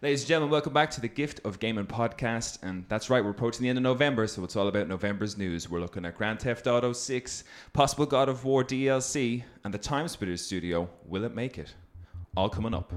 Ladies and gentlemen, welcome back to the Gift of Gaming podcast. And that's right, we're approaching the end of November, so it's all about November's news. We're looking at Grand Theft Auto 6, possible God of War DLC, and the Time Splitters studio. Will it make it? All coming up.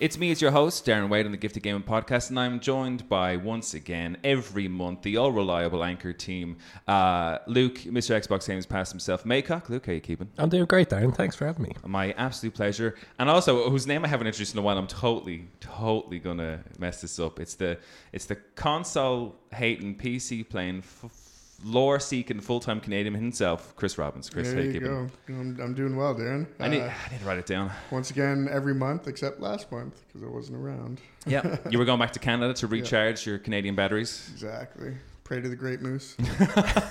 It's me, it's your host, Darren Wade on the Gifted Gaming Podcast, and I'm joined by, once again, every month, the all reliable anchor team, uh, Luke, Mr. Xbox Games Pass himself, Maycock. Luke, how you keeping? I'm doing great, Darren. Thanks for having me. My absolute pleasure. And also, whose name I haven't introduced in a while, I'm totally, totally gonna mess this up. It's the, it's the console hating, PC playing, f- lore seeking, full time Canadian himself, Chris Robbins. Chris, how There you you go. I'm, I'm doing well, Darren. I need, Uh, I need to write it down. once again, every month except last month because I wasn't around. Yeah, you were going back to Canada to recharge your Canadian batteries Exactly. Pray to the great moose.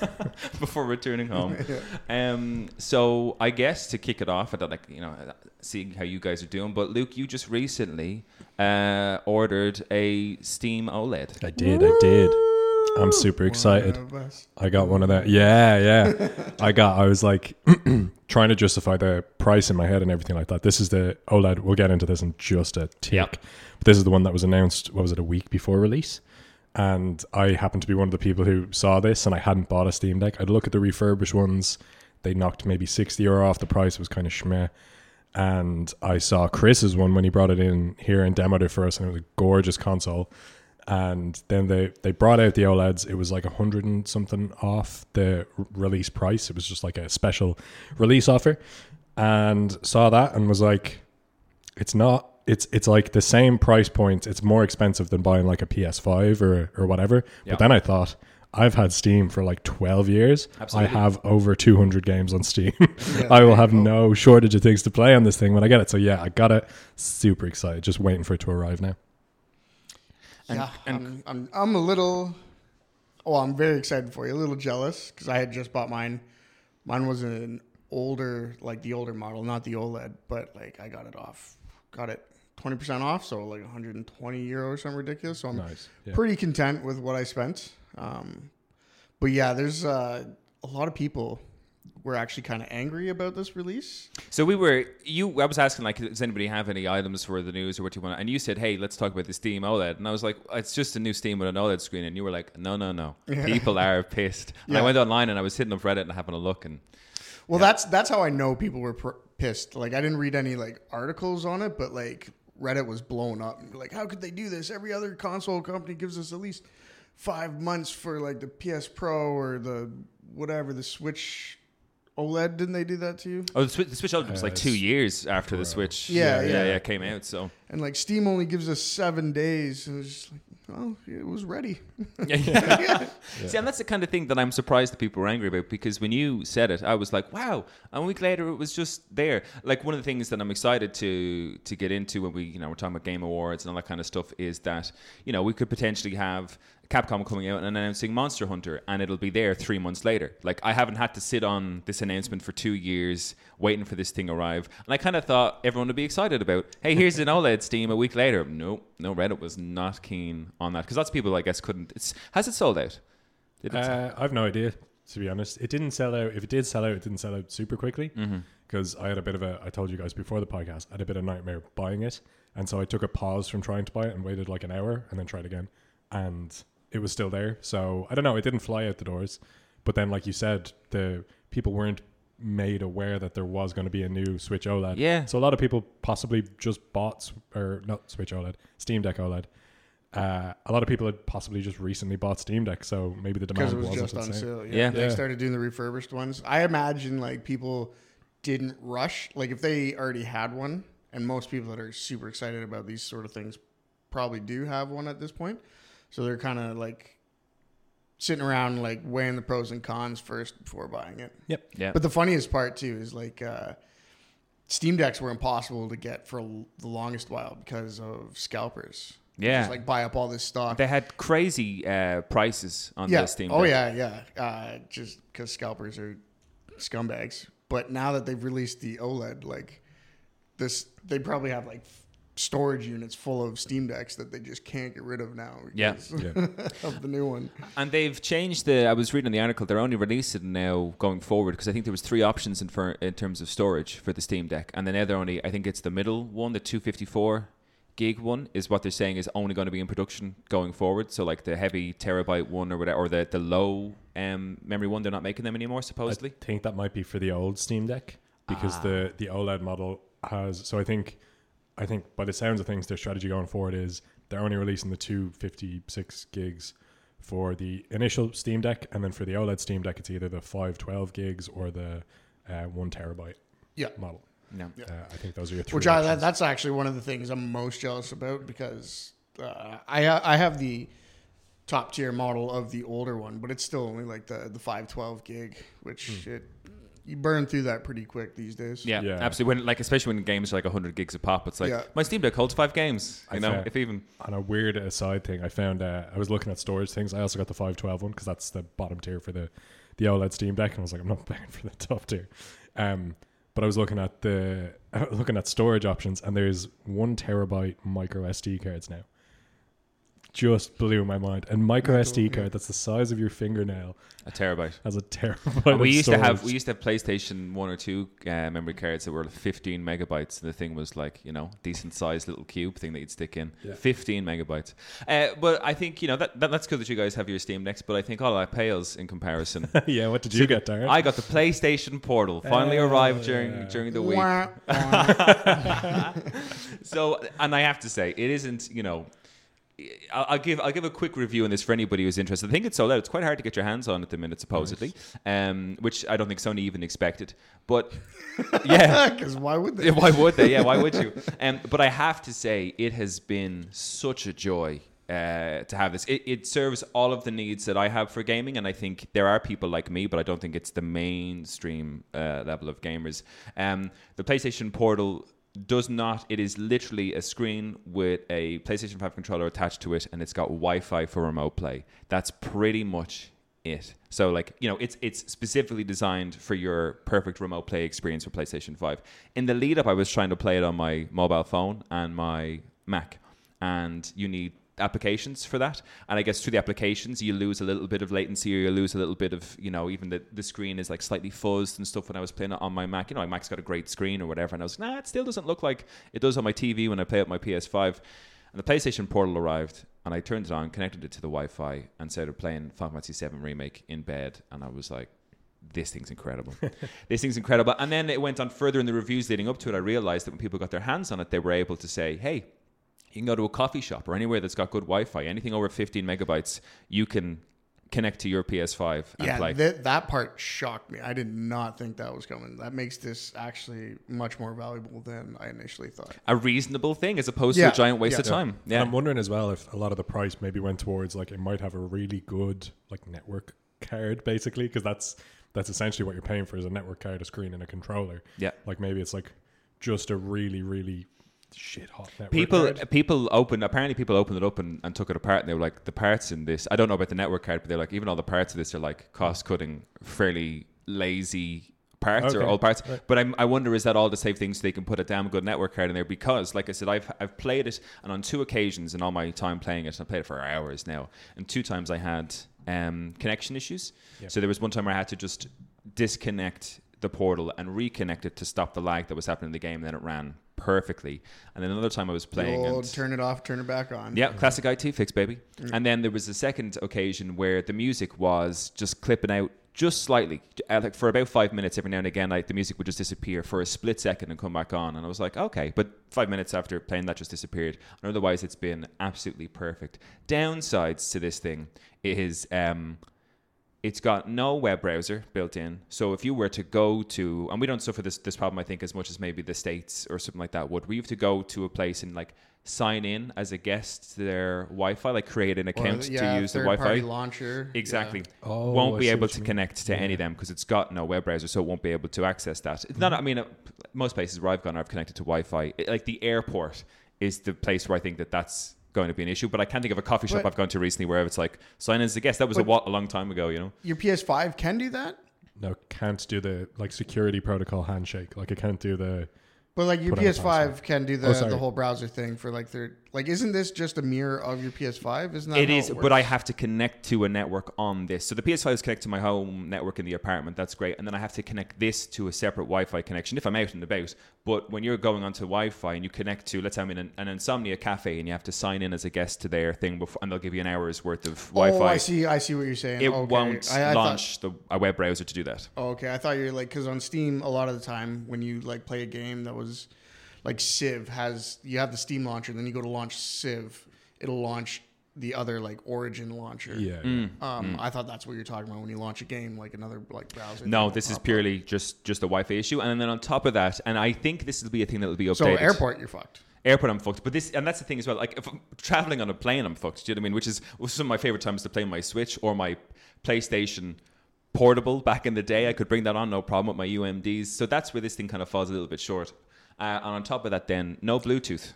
before returning home. yeah. Um, so I guess to kick it off, I don't like you know seeing how you guys are doing. But Luke, you just recently uh, ordered a Steam OLED. I did, I did. I'm super excited. One of us. I got one of that. Yeah, yeah. I got. I was like trying to justify the price in my head and everything like that. This is the OLED. We'll get into this in just a tick. Yep. But this is the one that was announced. What was it? A week before release. And I happened to be one of the people who saw this, and I hadn't bought a Steam Deck. I'd look at the refurbished ones. They knocked maybe sixty euro off the price. It was kind of schmeh. And I saw Chris's one when he brought it in here and demoed it for us, and it was a gorgeous console and then they they brought out the OLEDs. It was like a hundred and something off the release price. It was just like a special release offer, and saw that and was like, it's not. It's it's like the same price point. It's more expensive than buying like a PS5 or or whatever. Yeah. But then I thought. I've had Steam for like 12 years. Absolutely. I have over 200 games on Steam. Yeah, I will have you no shortage of things to play on this thing when I get it. So yeah, I got it. Super excited. Just waiting for it to arrive now. And- yeah, and- I'm, I'm, I'm a little. Oh, I'm very excited for you. A little jealous because I had just bought mine. Mine was an older, like the older model, not the OLED, but like I got it off. Got it 20% off, so like 120 euro or something ridiculous. So I'm Nice. Yeah. pretty content with what I spent. Um, but yeah, there's uh, a lot of people were actually kind of angry about this release. So we were you. I was asking like, does anybody have any items for the news or what you want? And you said, hey, let's talk about the Steam OLED. And I was like, it's just a new Steam with an OLED screen. And you were like, no, no, no. Yeah. People are pissed. And I went online and I was hitting up Reddit and having a look and. Well, that's that's how I know people were pr- pissed. Like I didn't read any like articles on it, but like Reddit was blown up. Like, how could they do this? Every other console company gives us at least five months for like the PS Pro or the whatever the Switch OLED. Didn't they do that to you? Oh, the Switch, the Switch OLED was like two years after the Switch. Yeah, yeah, yeah. yeah, came out. So And like Steam only gives us seven days. It was just like, oh, it was ready. yeah, yeah. See, and that's the kind of thing that I'm surprised that people were angry about because when you said it, I was like, wow. A week later, it was just there. Like one of the things that I'm excited to to get into when we, you know, we're talking about Game Awards and all that kind of stuff is that you know we could potentially have Capcom coming out and announcing Monster Hunter, and it'll be there three months later. Like I haven't had to sit on this announcement for two years waiting for this thing arrive, and I kind of thought everyone would be excited about. Hey, here's an OLED Steam a week later. No, no, Reddit was not keen on that because lots of people, I guess, couldn't. It's has it sold out? It Uh, I've no idea, to be honest. It didn't sell out. If it did sell out, it didn't sell out super quickly Mm-hmm. because I had a bit of a. I told you guys before the podcast, I had a bit of nightmare buying it, and so I took a pause from trying to buy it and waited like an hour and then tried again, and it was still there. So I don't know. It didn't fly out the doors, but then, like you said, the people weren't made aware that there was going to be a new Switch OLED. Yeah. So a lot of people possibly just bought or not Switch OLED, Steam Deck OLED. Uh, a lot of people had possibly just recently bought Steam Deck, so maybe the demand it was wasn't just the on same. sale. Yeah. They Yeah. started doing the refurbished ones. I imagine like people didn't rush. Like if they already had one, and most people that are super excited about these sort of things probably do have one at this point. So they're kind of like sitting around like weighing the pros and cons first before buying it. Yep. Yeah. But the funniest part too is like uh, Steam decks were impossible to get for the longest while because of scalpers. Yeah. Just like buy up all this stock. They had crazy uh, prices on yeah. the Steam. oh yeah, yeah. Uh, just because scalpers are scumbags. But now that they've released the OLED, like this, they probably have like storage units full of Steam Decks that they just can't get rid of now. Yeah. Yeah. of the new one. And they've changed the. I was reading the article. They're only releasing now going forward because I think there was three options in for in terms of storage for the Steam Deck, and then now they're only. I think it's the middle one, the 254 gig one, is what they're saying is only going to be in production going forward. So like the heavy terabyte one or whatever, or the the low um, memory one, they're not making them anymore supposedly. I think that might be for the old Steam Deck because Ah. the the OLED model has. So I think, I think by the sounds of things, their strategy going forward is they're only releasing the two fifty six gigs for the initial Steam Deck, and then for the OLED Steam Deck, it's either the five twelve gigs or the uh, one terabyte Yeah. model. no. Yeah. Uh, I think those are your three. Which I, that, that's actually one of the things I'm most jealous about because uh, I I have the top tier model of the older one, but it's still only like the the 512 gig, which Hmm. it you burn through that pretty quick these days. Yeah, Yeah. absolutely. When like especially when games are like 100 gigs a pop, it's like Yeah. my Steam Deck holds five games. You I know, found- if even. on a weird aside thing, I found uh, I was looking at storage things. I also got the 512 one because that's the bottom tier for the the OLED Steam Deck, and I was like, I'm not paying for the top tier. Um, but I was looking at the looking at storage options, and there's one terabyte micro SD cards now. Just blew my mind. And micro Micro, SD yeah. card that's the size of your fingernail A terabyte. has a terabyte. And we of used to have we used to have PlayStation one or two uh, memory cards that were 15 megabytes. And the thing was like you know decent sized little cube thing that you'd stick in. Yeah. 15 megabytes. Uh, but I think you know that, that that's good that you guys have your Steam Next, But I think all that pales in comparison. yeah. What did you get, Darren? I got the PlayStation Portal finally Oh, arrived during yeah. during the week. Wah, wah. so, and I have to say, it isn't. You know, I'll, I'll give I'll give a quick review on this for anybody who's interested. I think it's sold out. It's quite hard to get your hands on at the minute, supposedly, um, which I don't think Sony even expected. But yeah. Because why would they? Yeah, why would they? Yeah, why would you? Um, but I have to say, it has been such a joy uh, to have this. It, it serves all of the needs that I have for gaming, and I think there are people like me, but I don't think it's the mainstream uh, level of gamers. Um, the PlayStation Portal does not. It is literally a screen with a PlayStation 5 controller attached to it, and it's got Wi-Fi for remote play. That's pretty much it. So like, you know, it's it's specifically designed for your perfect remote play experience for PlayStation 5. In the lead up I was trying to play it on my mobile phone and my Mac and you need applications for that and i guess through the applications you lose a little bit of latency or you lose a little bit of you know even the, the screen is like slightly fuzzed and stuff when i was playing it on my mac you know my mac's got a great screen or whatever and i was like nah it still doesn't look like it does on my tv when i play it my ps5 and the PlayStation Portal arrived, and I turned it on, connected it to the Wi-Fi, and started playing Final Fantasy VII Remake in bed. And I was like, "This thing's incredible! this thing's incredible!" And then it went on further in the reviews leading up to it. I realized that when people got their hands on it, they were able to say, "Hey, you can go to a coffee shop or anywhere that's got good Wi-Fi. Anything over 15 megabytes, you can connect to your PS5 and yeah, play." that that part shocked me. I did not think that was coming. That makes this actually much more valuable than I initially thought. a reasonable thing as opposed to a giant waste yeah. of time. Yeah. I'm wondering as well if a lot of the price maybe went towards like it might have a really good like network card basically because that's that's essentially what you're paying for is a network card, a screen, and a controller. Yeah. Like maybe it's like just a really really shit hot network people card. people opened apparently people opened it up and, and took it apart and they were like the parts in this i don't know about the network card but they're like even all the parts of this are like cost cutting fairly lazy parts or Okay, old parts right. but I'm, i wonder is that all to save things so they can put a damn good network card in there because like i said i've i've played it and on two occasions in all my time playing it and i've played it for hours now and two times i had um, connection issues Yeah. so there was one time where i had to just disconnect the portal and reconnect it to stop the lag that was happening in the game and then it ran perfectly and then another time i was playing old turn it off, turn it back on. yeah, classic IT fix, baby. And then there was a second occasion where the music was just clipping out just slightly, uh, like for about five minutes every now and again. Like the music would just disappear for a split second and come back on, and I was like, okay. But five minutes after playing that, just disappeared. And otherwise, it's been absolutely perfect. Downsides to this thing is. Um, it's got no web browser built in. So if you were to go to, and we don't suffer this this problem, I think, as much as maybe the states or something like that would. We have to go to a place and like sign in as a guest to their Wi-Fi, like create an Or, account yeah, to use the Wi-Fi. launcher. Exactly. Yeah. Oh, won't I be able to mean. connect to any of them because it's got no web browser, so it won't be able to access that. It's not. I mean, uh, most places where I've gone, I've connected to Wi-Fi. It- like the airport is the place where I think that that's going to be an issue. But I can't think of a coffee shop But- I've gone to recently where it's like sign in as a guest. That was a, But- wa- a long time ago, you know. Your PS5 can do that. no can't do the like security protocol handshake. Like it can't do the But like your Put on a PS5 can do the, Oh, the whole browser thing for like their like isn't this just a mirror of your PS5? Isn't that It is, works? but I have to connect to a network on this. So the PS5 is connected to my home network in the apartment. That's great. And then I have to connect this to a separate Wi-Fi connection if I'm out and about. But when you're going onto Wi-Fi and you connect to, let's say I'm in an, an insomnia cafe and you have to sign in as a guest to their thing before, and they'll give you an hour's worth of Wi-Fi. Oh, I see. I see what you're saying. It okay. won't I, I thought- launch the, a web browser to do that. Oh, okay, I thought you were like because on Steam, a lot of the time when you like play a game that was like Civ has you have the Steam launcher, then you go to launch Civ, it'll launch the other like Origin launcher. Yeah. Mm. yeah. Um, I thought that's what you're talking about when you launch a game, like another like browser. No, this is pop up. purely just just a Wi-Fi issue, and then on top of that, and I think this will be a thing that will be updated. So airport, you're fucked. Airport, I'm fucked. But this, and that's the thing as well. Like if I'm traveling on a plane, I'm fucked. Do you know what I mean? Which is some of my favorite times to play my Switch or my PlayStation Portable. Back in the day, I could bring that on no problem with my UMDs. So that's where this thing kind of falls a little bit short. Uh, and on top of that, then no Bluetooth.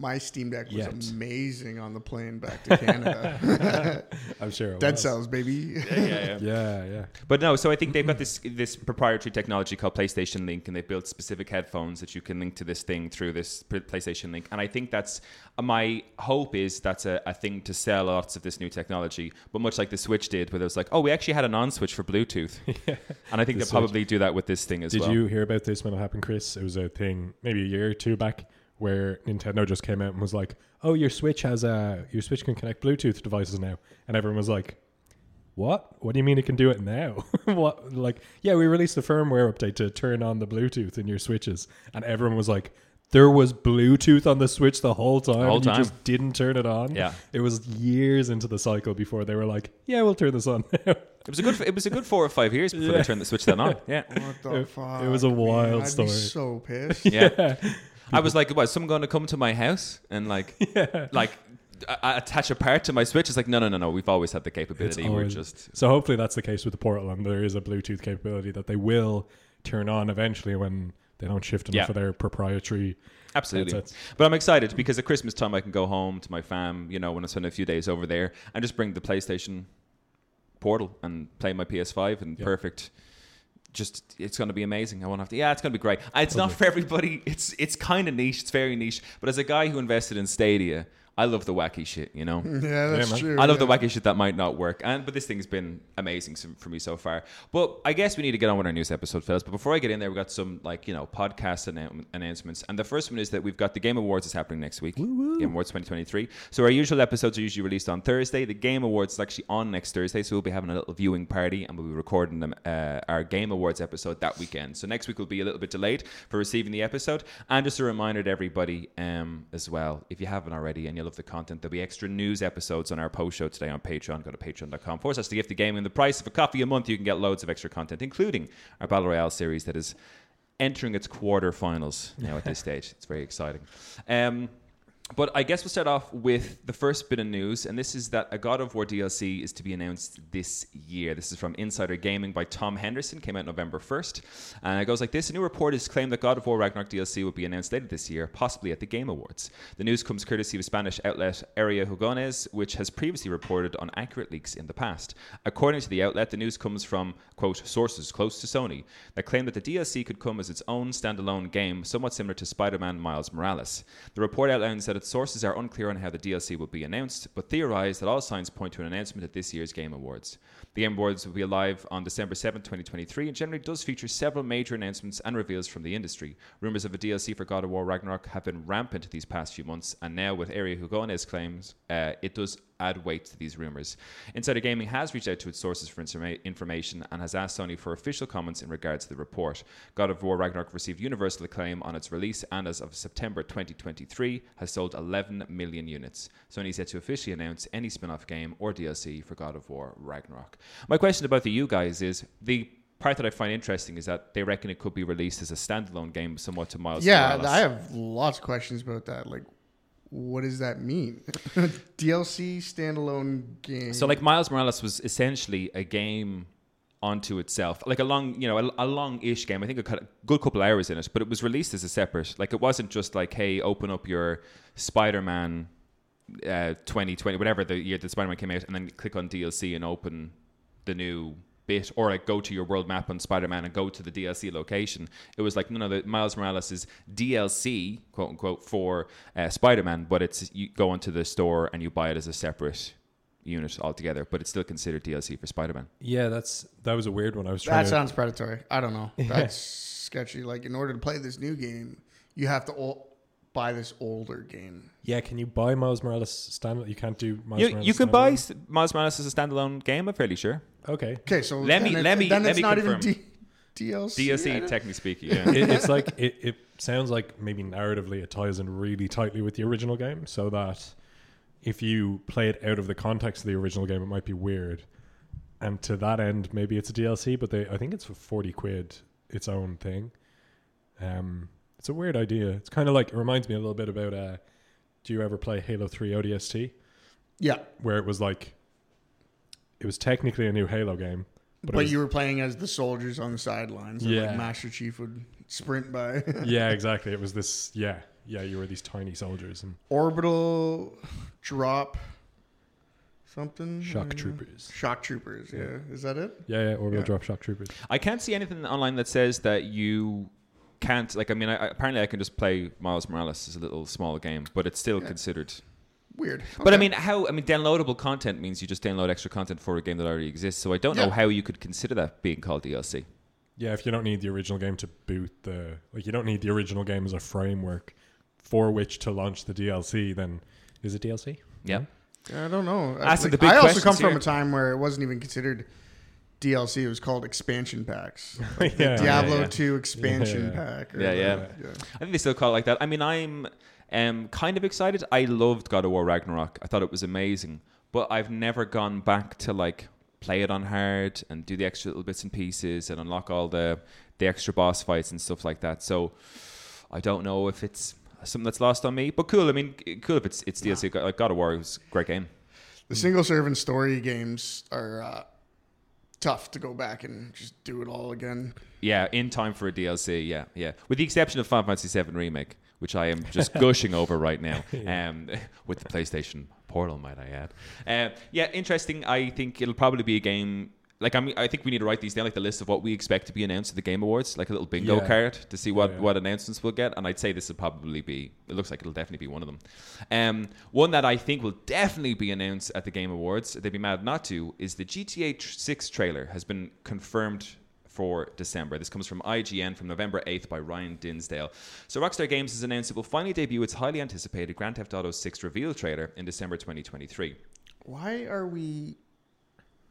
My Steam Deck was Yet. amazing on the plane back to Canada. I'm sure. It Dead was. cells, baby. yeah, yeah. Yeah, yeah. But no, so I think they've got this this proprietary technology called PlayStation Link, and they've built specific headphones that you can link to this thing through this PlayStation Link. And I think that's uh, my hope is that's a, a thing to sell lots of this new technology. But much like the Switch did, where it was like, oh, we actually had an on switch for Bluetooth, and I think The they'll probably do that with this thing as Did well. Did you hear about this when it happened, Chris? It was a thing maybe a year or two back where Nintendo just came out and was like, "Oh, your Switch has a your Switch can connect Bluetooth devices now," and everyone was like, "What? What do you mean it can do it now? what? Like, yeah, we released a firmware update to turn on the Bluetooth in your Switches," and everyone was like. There was Bluetooth on the Switch the whole time. whole and You time. just didn't turn it on. Yeah. it was years into the cycle before they were like, "Yeah, we'll turn this on." now." It was a good. It was a good four or five years before they turned the Switch then on. Yeah, What the It- fuck? it was a wild I'd story. Be so pissed. yeah. I was like, "What? Someone going to come to my house and like, like." I attach a part to my Switch. It's like no, no, no, no. We've always had the capability. We're just So hopefully that's the case with the portal, and there is a Bluetooth capability that they will turn on eventually when they don't shift enough Yeah. of their proprietary. Absolutely. headsets. But I'm excited because at Christmas time I can go home to my fam, you know, when I spend a few days over there and just bring the PlayStation Portal and play my PS5 and Yeah. perfect. Just it's going to be amazing. I won't have to. Yeah, it's going to be great. It's not for everybody. It's it's kind of niche. It's very niche. But as a guy who invested in Stadia, I love the wacky shit. You know. Yeah, that's man. true. I love the wacky shit that might not work, and but this thing's been amazing for me so far. But I guess we need to get on with our news episode, fellas. But before I get in there, we've got some like you know podcast annou- announcements, and the first one is that we've got the Game Awards is happening next week. Game Awards 2023. So our usual episodes are usually released on Thursday. The Game Awards is actually on next Thursday, so we'll be having a little viewing party, and we'll be recording them uh, our Game Awards episode that weekend. So next week will be a little bit delayed for receiving the episode, and just a reminder to everybody um, as well, if you haven't already and you love the content, there'll be extra news episodes on our post show today on Patreon. Go to patreon.com forward slash the gift of gaming. The price of a coffee a month, you can get loads of extra content, including our Battle Royale series that is entering its quarterfinals now at this stage. It's very exciting. Um, but I guess we'll start off with the first bit of news, and this is that a God of War DLC is to be announced this year. This is from Insider Gaming by Tom Henderson, came out November 1st. And it goes like this A new report has claimed that God of War Ragnarok DLC will be announced later this year, possibly at the Game Awards. The news comes courtesy of Spanish outlet Area Jugones, which has previously reported on accurate leaks in the past. According to the outlet, the news comes from, quote, sources close to Sony that claim that the DLC could come as its own standalone game, somewhat similar to Spider Man Miles Morales. The report outlines that its sources are unclear on how the DLC will be announced, but theorize that all signs point to an announcement at this year's Game Awards. The Game Awards will be live on December 7, 2023, and generally does feature several major announcements and reveals from the industry. Rumors of a DLC for God of War Ragnarok have been rampant these past few months, and now with Area Jugones claims, uh, it does add weight to these rumors. Insider Gaming has reached out to its sources for informa- information and has asked Sony for official comments in regards to the report. God of War Ragnarok received universal acclaim on its release and as of September 2023 has sold 11 million units. Sony is yet to officially announce any spin-off game or DLC for God of War Ragnarok. My question about the you guys is the part that I find interesting is that they reckon it could be released as a standalone game somewhat to Miles Yeah, Morales. I have lots of questions about that. Like, what does that mean? DLC standalone game. So like Miles Morales was essentially a game onto itself, like a long, you know, a, a long-ish game. I think a good couple hours in it, but it was released as a separate. Like it wasn't just like, hey, open up your Spider-Man uh, 2020, whatever the year that Spider-Man came out, and then click on DLC and open the new bit or like go to your world map on Spider-Man and go to the DLC location. It was like no, no, the Miles Morales is DLC, quote unquote, for uh, Spider-Man, but it's you go into the store and you buy it as a separate unit altogether, but it's still considered DLC for Spider-Man. Yeah, that's that was a weird one. I was trying That to. sounds predatory. I don't know. That's sketchy. Like in order to play this new game, you have to ol- buy this older game. yeah, can you buy Miles Morales standalone? You can't do Miles You, Morales you can buy s- Miles Morales as a standalone game. I'm fairly sure. Okay. Okay, so Let me- then let it- me- then let it's me not confirm. even D- DLC. DLC, I don't- technically speaking, yeah. it, it's like it, it sounds like maybe narratively it ties in really tightly with the original game, so that if you play it out of the context of the original game, it might be weird. And to that end, maybe it's a DLC, but they I think it's for forty quid, its own thing. Um, it's a weird idea. It's kind of like it reminds me a little bit about. Uh, do you ever play Halo Three ODST, Yeah, where it was like, it was technically a new Halo game, but, but, was- you were playing as the soldiers on the sidelines. and, Yeah. like Master Chief would sprint by. yeah, exactly. It was this. Yeah, yeah. You were these tiny soldiers and Orbital drop something. shock troopers. Shock troopers. Yeah, is that it? Yeah, yeah, orbital Yeah. drop shock troopers. I can't see anything online that says that you can't. Like, I mean, I, I- apparently I can just play Miles Morales as a little small game, but it's still Yeah. considered. Weird. But I mean, how? I mean, downloadable content means you just download extra content for a game that already exists. So I don't know how you could consider that being called DLC. Yeah, if you don't need the original game to boot the like, you don't need the original game as a framework for which to launch the DLC. Then is it DLC? Yeah. Yeah, I don't know. Asking Like, the big I also questions come from a time where it wasn't even considered DLC. It was called expansion packs. yeah, Diablo yeah. 2 expansion Yeah. pack. or Yeah, yeah. I think they still call it like that. I mean, I'm um, kind of excited. I loved God of War Ragnarok. I thought it was amazing, but I've never gone back to like play it on hard and do the extra little bits and pieces and unlock all the the extra boss fights and stuff like that. So I don't know if it's something that's lost on me, but cool. I mean, cool if it's it's DLC. Like God of War was a great game. The single servant story games are uh, tough to go back and just do it all again. Yeah, in time for a DLC. Yeah, yeah. With the exception of Final Fantasy VII Remake, which I am just gushing over right now, um, with the PlayStation Portal, might I add. Uh, yeah, interesting. I think it'll probably be a game. Like I mean, I think we need to write these down, like the list of what we expect to be announced at the Game Awards, like a little bingo Yeah. card to see what, Yeah. what announcements we'll get. And I'd say this will probably be. It looks like it'll definitely be one of them. Um, one that I think will definitely be announced at the Game Awards. They'd be mad not to. Is the GTA Six trailer has been confirmed for December. This comes from IGN from November 8th by Ryan Dinsdale. So Rockstar Games has announced it will finally debut its highly anticipated Grand Theft Auto 6 reveal trailer in December 2023. Why are we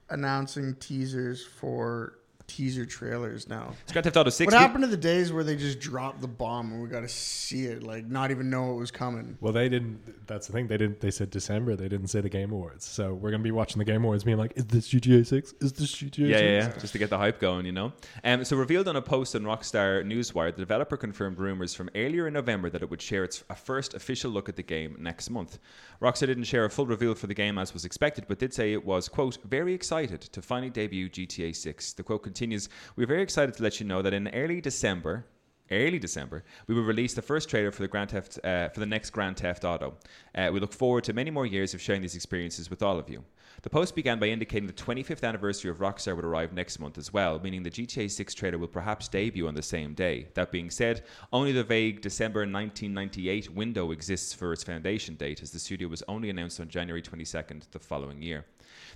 announcing teasers for teaser trailers now? It's Grand Theft Auto 6. What happened to the days where they just dropped the bomb and we got to see it, like not even know it was coming? Well, they didn't. That's the thing. They didn't. They said December. They didn't say the Game Awards. So we're gonna be watching the Game Awards, being like, "Is this GTA Six? Is this GTA?" Yeah, 6? yeah, yeah, just to get the hype going, you know. Um, so revealed on a post on Rockstar Newswire, the developer confirmed rumors from earlier in November that it would share its a first official look at the game next month. Rockstar didn't share a full reveal for the game as was expected, but did say it was quote very excited to finally debut GTA 6. The quote continues: "We're very excited to let you know that in early December." Early December, we will release the first trailer for the Grand Theft uh, for the next Grand Theft Auto. Uh, we look forward to many more years of sharing these experiences with all of you. The post began by indicating the 25th anniversary of Rockstar would arrive next month as well, meaning the GTA 6 trailer will perhaps debut on the same day. That being said, only the vague December 1998 window exists for its foundation date, as the studio was only announced on January 22nd the following year.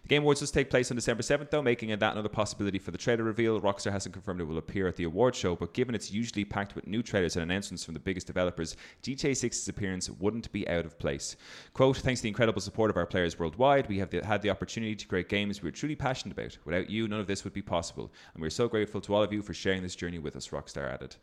The Game Awards will take place on December 7th, though, making that another possibility for the trailer reveal. Rockstar hasn't confirmed it will appear at the award show, but given it's usually packed with new trailers and announcements from the biggest developers, GTA 6's appearance wouldn't be out of place. Quote, thanks to the incredible support of our players worldwide, we have the, had the opportunity to create games we are truly passionate about. Without you, none of this would be possible, and we're so grateful to all of you for sharing this journey with us, Rockstar added.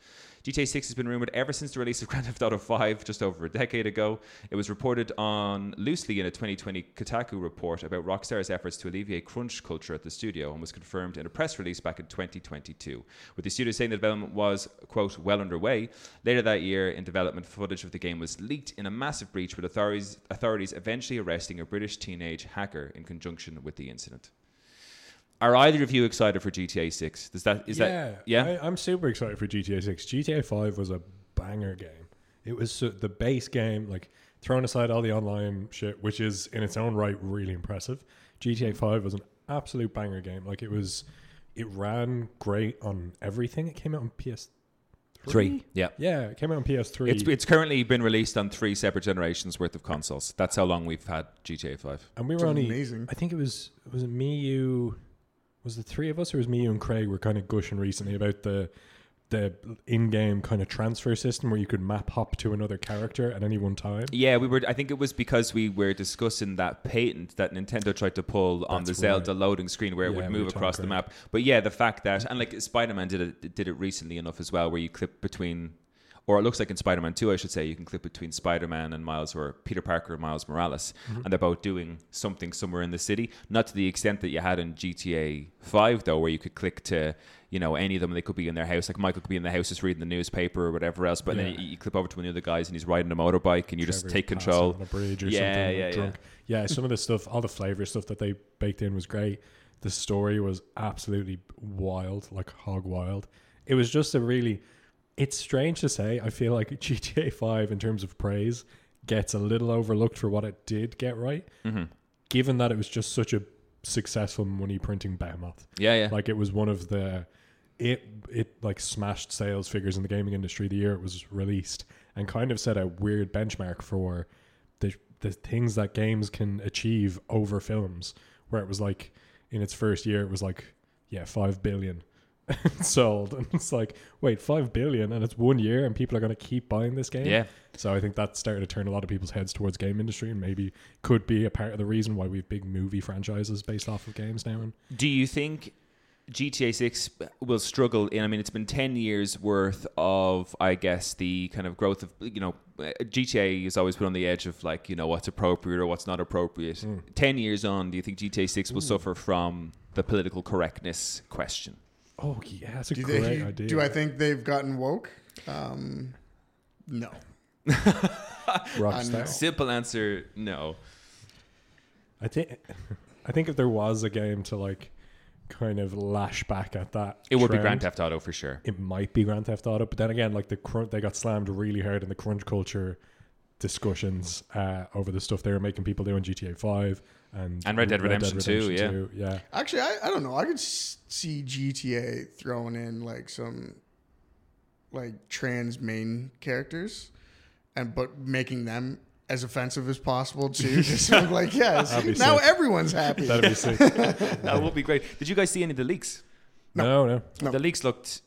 GTA 6 has been rumored ever since the release of Grand Theft Auto 5 just over a decade ago. It was reported on loosely in a 2020 Kotaku report about Rockstar's efforts to alleviate crunch culture at the studio and was confirmed in a press release back in 2022. With the studio saying the development was, quote, well underway. Later that year, in development, footage of the game was leaked in a massive breach with authorities, authorities eventually arresting a British teenage hacker in conjunction with the incident. Are either of you excited for GTA 6? Does that is yeah, that yeah? I, I'm super excited for GTA Six. GTA Five was a banger game. It was so, the base game, like throwing aside all the online shit, which is in its own right really impressive. GTA Five was an absolute banger game. Like it was, it ran great on everything. It came out on PS Three. Yeah. Yeah, it came out on PS3. It's, it's currently been released on three separate generations worth of consoles. That's how long we've had GTA 5. and we It's were only amazing. I think it was was it me you was the three of us or was me you and Craig were kind of gushing recently about the the in-game kind of transfer system where you could map hop to another character at any one time. Yeah, we were. I think it was because we were discussing that patent that Nintendo tried to pull on That's the Zelda loading screen, where it Yeah, would move across the map. But yeah, the fact that and like Spider Man did it did it recently enough as well, where you clip between, or it looks like in Spider Man Two, I should say, you can clip between Spider Man and Miles or Peter Parker and Miles Morales, Mm-hmm. and they're both doing something somewhere in the city. Not to the extent that you had in GTA Five, though, where you could click to. You know, any of them, they could be in their house. Like Michael could be in the house just reading the newspaper or whatever else. But then you, you clip over to one of the other guys and he's riding a motorbike and you just take control. on a bridge or Yeah, something. yeah, yeah. Yeah, some of the stuff, all the flavor stuff that they baked in was great. The story was absolutely wild, like hog wild. It was just a really. It's strange to say. I feel like GTA Five, in terms of praise, gets a little overlooked for what it did get right, hmm given that it was just such a successful money printing behemoth. Yeah, yeah. Like it was one of the it it like smashed sales figures in the gaming industry the year it was released and kind of set a weird benchmark for the the things that games can achieve over films where it was like in its first year it was like yeah 5 billion sold and it's like wait 5 billion and it's one year and people are going to keep buying this game yeah. so I think that started to turn a lot of people's heads towards game industry and maybe could be a part of the reason why we have big movie franchises based off of games now and Do you think GTA 6 will struggle in? I mean, it's been 10 years worth of, I guess, the kind of growth of, you know, GTA has always been on the edge of like, you know, what's appropriate or what's not appropriate. Hmm. 10 years on, do you think GTA 6 will hmm. suffer from the political correctness question? Oh yeah that's a Do, great they, idea do I think they've gotten woke? Um, no. Rockstar. Simple answer no. I think I think if there was a game to like kind of lash back at that, It would be Grand Theft Auto for sure. It might be Grand Theft Auto, but then again, like the crunch, they got slammed really hard in the crunch culture discussions uh, over the stuff they were making people do in GTA Five and And Red Dead Redemption 2, yeah. 2, yeah. Actually, I, I don't know. I could see GTA throwing in like some like trans main characters, and but making them as offensive as possible too. Just so, like yes, now sick. everyone's happy. That'd be sick. That would be great. Did you guys see any of the leaks? no, no. No. The leaks looked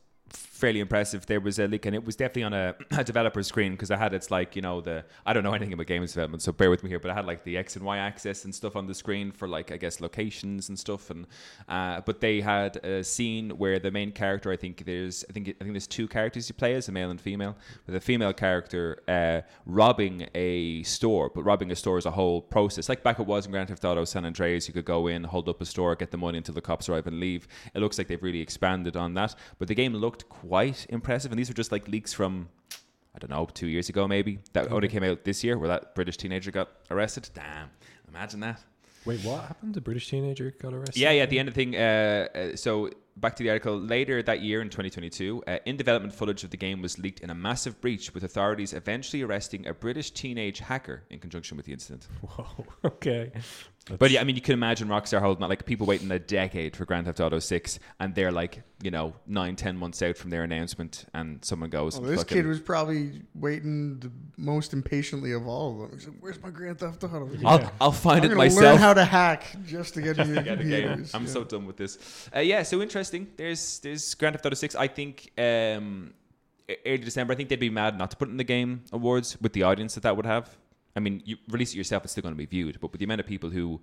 fairly impressive. There was a leak, and it was definitely on a, a developer screen because I had it's like you know the I don't know anything about games development, so bear with me here. But I had like the X and Y axis and stuff on the screen for like I guess locations and stuff, and uh, but they had a scene where the main character, I think there's I think I think there's two characters you play as a male and female, with a female character uh, robbing a store, but robbing a store is a whole process. Like back it was in Grand Theft Auto San Andreas, you could go in, hold up a store, get the money until the cops arrive and leave. It looks like they've really expanded on that, but the game looked quite impressive. And these were just like leaks from, I don't know, two years ago maybe. That only came out this year, where that British teenager got arrested. Damn, imagine that. Wait, what happened? A British teenager got arrested. Yeah, yeah. At the end of the thing, uh, uh, so back to the article. Later that year in 2022, uh, in development footage of the game was leaked in a massive breach, with authorities eventually arresting a British teenage hacker in conjunction with the incident. Whoa. Okay. But yeah, I mean, you can imagine Rockstar holding that. Like people waiting a decade for Grand Theft Auto 6, and they're like, you know, nine, ten months out from their announcement, and someone goes, Well, this fucking- kid was probably waiting the most impatiently of all of them. He said, "Where's my Grand Theft Auto? I'll, I'll find I'm it myself. learn how to hack just to get into the game. I'm Yeah. so done with this. Uh, yeah, so interesting. There's there's Grand Theft Auto Six. I think um, early December. I think they'd be mad not to put in the game awards with the audience that that would have. I mean, you release it yourself, it's still going to be viewed. But with the amount of people who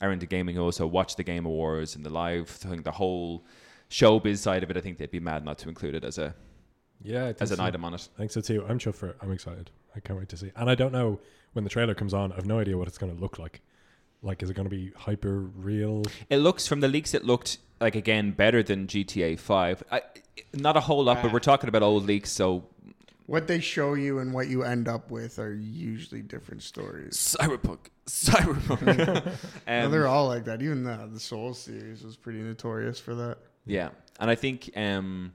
are into gaming who also watch the game awards and the live thing, the whole showbiz side of it, I think they'd be mad not to include it as a Yeah, as an so. item on it. I think so too. I'm chuffed for it. I'm excited. I can't wait to see. And I don't know when the trailer comes on. I've no idea what it's going to look like. Like, is it going to be hyper real? It looks from the leaks. It looked like again better than GTA Five. I, not a whole lot, but Ah. we're talking about old leaks, so What they show you and what you end up with are usually different stories. Cyberpunk, Cyberpunk. No, um, they're all like that. Even the the Soul series was pretty notorious for that. yeah, and I think um,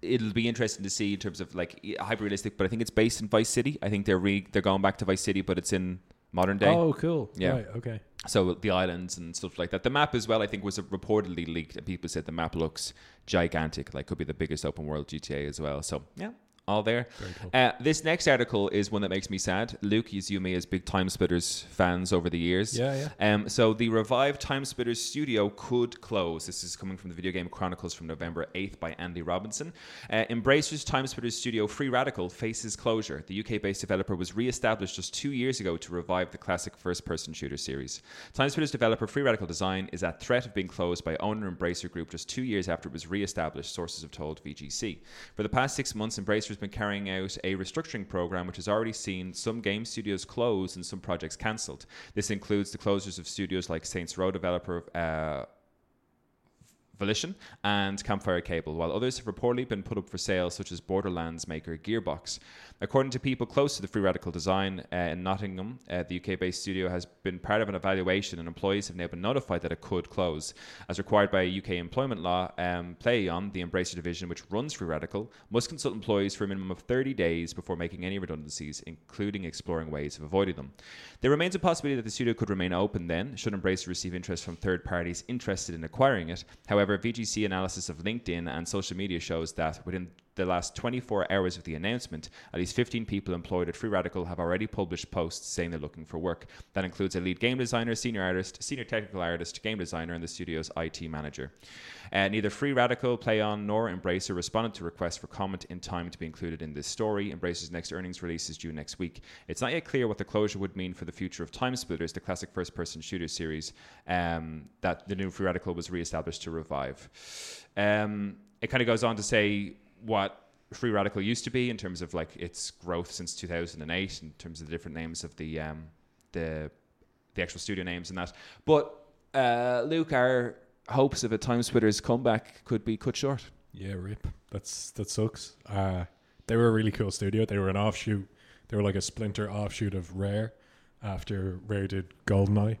it'll be interesting to see in terms of like hyper realistic. But I think it's based in Vice City. I think they're re- they're going back to Vice City, but it's in modern day. Oh, cool. Yeah. Right, okay. So the islands and stuff like that. The map as well, I think, was reportedly leaked, and people said the map looks gigantic, like could be the biggest open world GTA as well. So yeah, all there. cool. Uh, this next article is one that makes me sad. Luke, you you me as big Time Splitters fans over the years. Yeah, yeah. Um, so the revived Time Splitters studio could close. This is coming from the Video Game Chronicles from November 8th by Andy Robinson. Uh, Embracer's Time Splitters studio Free Radical faces closure. The UK-based developer was re-established just two years ago to revive the classic first-person shooter series. Time Splitters developer Free Radical Design is at threat of being closed by owner Embracer Group just two years after it was re-established. Sources have told VGC. For the past six months, Embracer has been carrying out a restructuring program which has already seen some game studios close and some projects cancelled. This includes the closures of studios like Saints Row developer uh, Volition and Campfire Cabal, while others have reportedly been put up for sale, such as Borderlands maker Gearbox. According to people close to the Free Radical design uh, in Nottingham, uh, the UK based studio has been part of an evaluation, and employees have now been notified that it could close. As required by UK employment law, um, Plaion, the Embracer division which runs Free Radical, must consult employees for a minimum of 30 days before making any redundancies, including exploring ways of avoiding them. There remains a possibility that the studio could remain open then, should Embracer receive interest from third parties interested in acquiring it. However, VGC analysis of LinkedIn and social media shows that within the last 24 hours of the announcement, at least 15 people employed at Free Radical have already published posts saying they're looking for work. That includes a lead game designer, senior artist, senior technical artist, game designer, and the studio's IT manager. Uh, neither Free Radical, Plaion, nor Embracer responded to requests for comment in time to be included in this story. Embracer's next earnings release is due next week. It's not yet clear what the closure would mean for the future of Time Splitters, the classic first person shooter series um, that the new Free Radical was re established to revive. Um, it kind of goes on to say what Free Radical used to be in terms of like its growth since 2008, in terms of the different names of the um, the the actual studio names and that. But uh, Luke, our hopes of a Time Splitters comeback could be cut short. Yeah, rip. That's that sucks. Uh, they were a really cool studio. They were an offshoot. They were like a splinter offshoot of Rare after Rare did GoldenEye.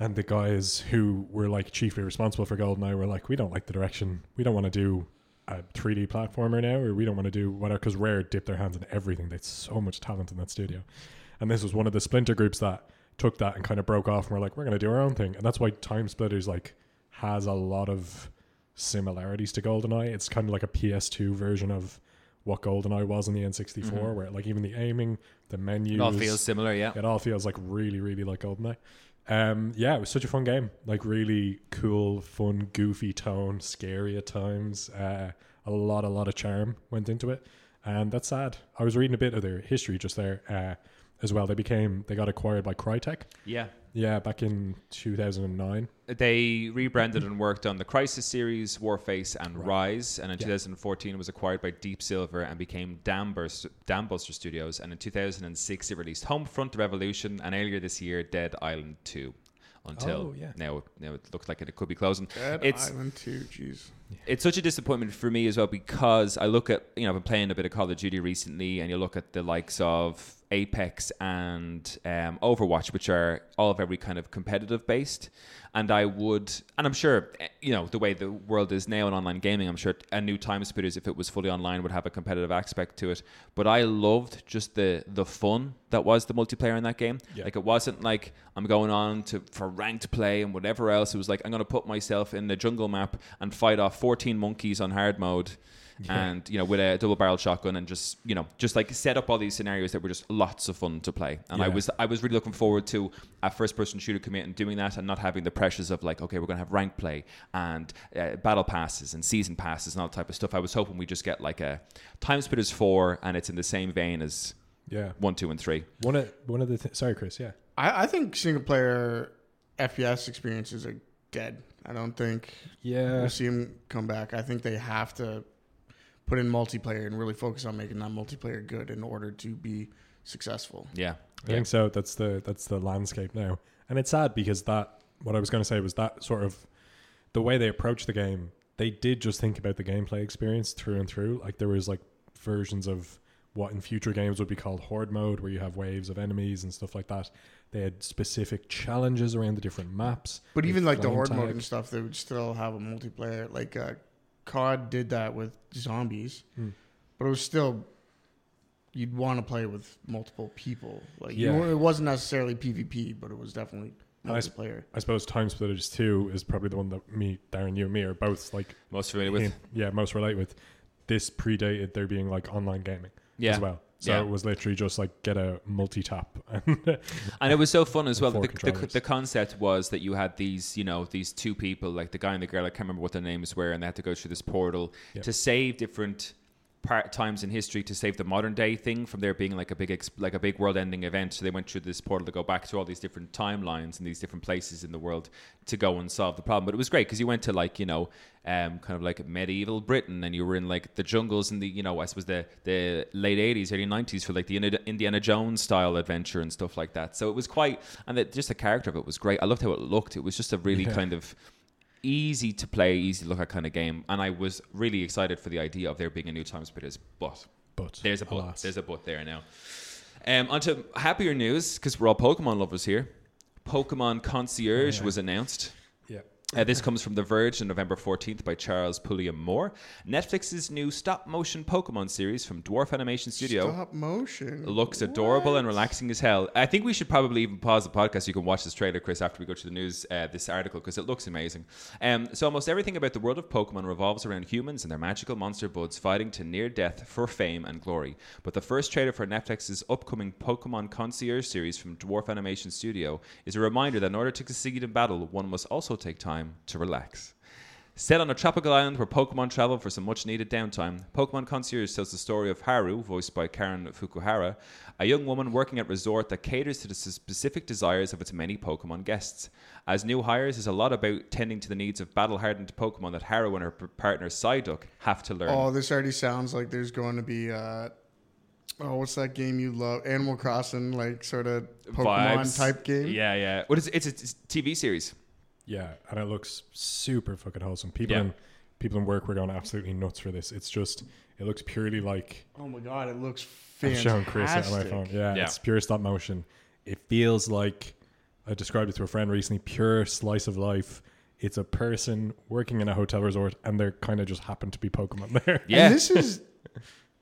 And the guys who were like chiefly responsible for GoldenEye were like, we don't like the direction. We don't want to do a 3D platformer now, or we don't want to do whatever. Because Rare dipped their hands in everything. They had so much talent in that studio. And this was one of the splinter groups that took that and kind of broke off and were like, we're going to do our own thing. And that's why Time Splitters like has a lot of similarities to GoldenEye. It's kind of like a PS2 version of what GoldenEye was in the N64, Mhm. where like even the aiming, the menus, It all feels similar, yeah. it all feels like really, really like GoldenEye. Um, yeah, it was such a fun game. Like really cool, fun, goofy tone, scary at times. Uh, a lot, a lot of charm went into it, and that's sad. I was reading a bit of their history just there uh, as well. They became, they got acquired by Crytek. Yeah. Yeah, back in 2009. They rebranded and worked on the Crysis series, Warface, and Right. Ryse. And in Yeah. 2014, it was acquired by Deep Silver and became Dambuster, Dambuster Studios. And in 2006, it released Homefront Revolution, and earlier this year, Dead Island 2. Until Oh, yeah. now, now it looks like it could be closing. Dead It's- Island 2, jeez. It's such a disappointment for me as well because I look at you know I've been playing a bit of Call of Duty recently, and you look at the likes of Apex and um, Overwatch, which are all very kind of competitive based. And I would, and I'm sure eh, you know the way the world is now in online gaming. I'm sure a new Time Splitters, if it was fully online, would have a competitive aspect to it. But I loved just the the fun that was the multiplayer in that game. Yeah. Like it wasn't like I'm going on to for ranked play and whatever else. It was like I'm going to put myself in the jungle map and fight off 14 monkeys on hard mode. And you know, with a double barrel shotgun, and just you know, just like set up all these scenarios that were just lots of fun to play. And I was, I was really looking forward to a first-person shooter commit and doing that, and not having the pressures of like, okay, we're going to have rank play and uh, battle passes and season passes and all that type of stuff. I was hoping we just get like a Time Splitters four, and it's in the same vein as Yeah, one, two, and three. one of one of the th- sorry, Chris. Yeah, I, I think single player FPS experiences are dead. I don't think yeah. we'll see them come back. I think they have to put in multiplayer and really focus on making that multiplayer good in order to be successful. Yeah, I think so. That's the that's the landscape now, and it's sad because that what I was going to say was that sort of the way they approach the game. They did just think about the gameplay experience through and through. Like there was like versions of what in future games would be called horde mode, where you have waves of enemies and stuff like that. They had specific challenges around the different maps. But even like the flame horde mode and stuff, they would still have a multiplayer. Like uh, COD did that with zombies, Hmm. but it was still you'd want to play with multiple people. Like Yeah. you, it wasn't necessarily PvP, but it was definitely I s- multiplayer. I suppose Time Splitters 2 is probably the one that me, Darren, you and me are both like, Most familiar with. yeah, most relate with. This predated there being like online gaming Yeah. as well. So Yeah. it was literally just like get a multi tap. and And it was so fun as well. The, the, the concept was that you had these, you know, these two people, like the guy and the girl. I can't remember what their names were, and they had to go through this portal to save different part times in history to save the modern day thing from there being like a big, ex- like a big world-ending event. So they went through this portal to go back to all these different timelines and these different places in the world to go and solve the problem. But it was great because you went to like, you know, um, kind of like medieval Britain, and you were in like the jungles in the, you know, I suppose the the late '80s, early '90s for like the Indiana Jones style adventure and stuff like that. So it was quite, and the, just the character of it was great. I loved how it looked. It was just a really Yeah. kind of easy to play, easy to look at kind of game, and I was really excited for the idea of there being a new Time Splitters, but but there's a but. alas. There's a but there now. Um, onto happier news because we're all Pokemon lovers here. Pokemon Concierge Oh, yeah. was announced. Uh, this comes from The Verge on November 14th by Charles Pulliam Moore. Netflix's new stop motion Pokemon series from Dwarf Animation Studio Stop motion. looks adorable and relaxing as hell. I think we should probably even pause the podcast so you can watch this trailer, Chris, after we go to the news, uh, this article, because it looks amazing. Um, so, almost everything about the world of Pokemon revolves around humans and their magical monster buds fighting to near death for fame and glory. But the first trailer for Netflix's upcoming Pokemon Concierge series from Dwarf Animation Studio is a reminder that in order to succeed in battle, one must also take time to relax. Set on a tropical island where Pokemon travel for some much needed downtime, Pokemon Concierge tells the story of Haru, voiced by Karen Fukuhara, a young woman working at a resort that caters to the specific desires of its many Pokemon guests. As new hires, is a lot about tending to the needs of battle hardened Pokemon that Haru and her p- partner Psyduck have to learn. Oh, this already sounds like there's going to be. Uh, oh, what's that game you love? Animal Crossing, like sort of Pokemon Vibes. type game. Yeah, yeah. What is it? It's it's a TV series. Yeah, and it looks super fucking wholesome. People Yeah. in people in work were going absolutely nuts for this. It's just it looks purely like Oh my god, it looks I'm fantastic. showing Chris it on my phone. Yeah, Yeah. it's pure stop motion. It feels like I described it to a friend recently. Pure slice of life. It's a person working in a hotel resort, and there kind of just happen to be Pokemon there. Yeah. And this is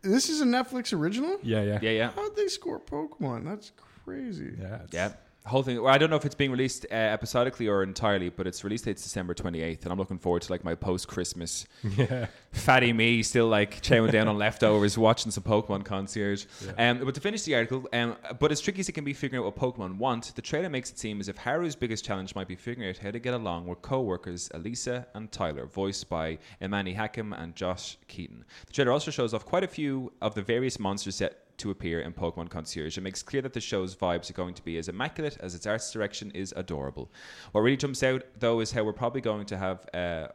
this is a Netflix original. yeah, yeah, yeah, yeah. How'd they score Pokemon? That's crazy. yeah. it's- Yeah. Whole thing. Well, I don't know if it's being released uh, episodically or entirely, but its release date's December 28th, and I'm looking forward to like my post Christmas yeah. fatty me still like chowing down on leftovers, watching some Pokemon Concierge. Um, but to finish the article, um, but as tricky as it can be figuring out what Pokemon want, the trailer makes it seem as if Haru's biggest challenge might be figuring out how to get along with co-workers Elisa and Tyler, voiced by Imani Hakim and Josh Keaton. The trailer also shows off quite a few of the various monsters set to appear in Pokemon Concierge. It makes clear that the show's vibes are going to be as immaculate as its art's direction is adorable. What really jumps out, though, is how we're probably going to have. Uh,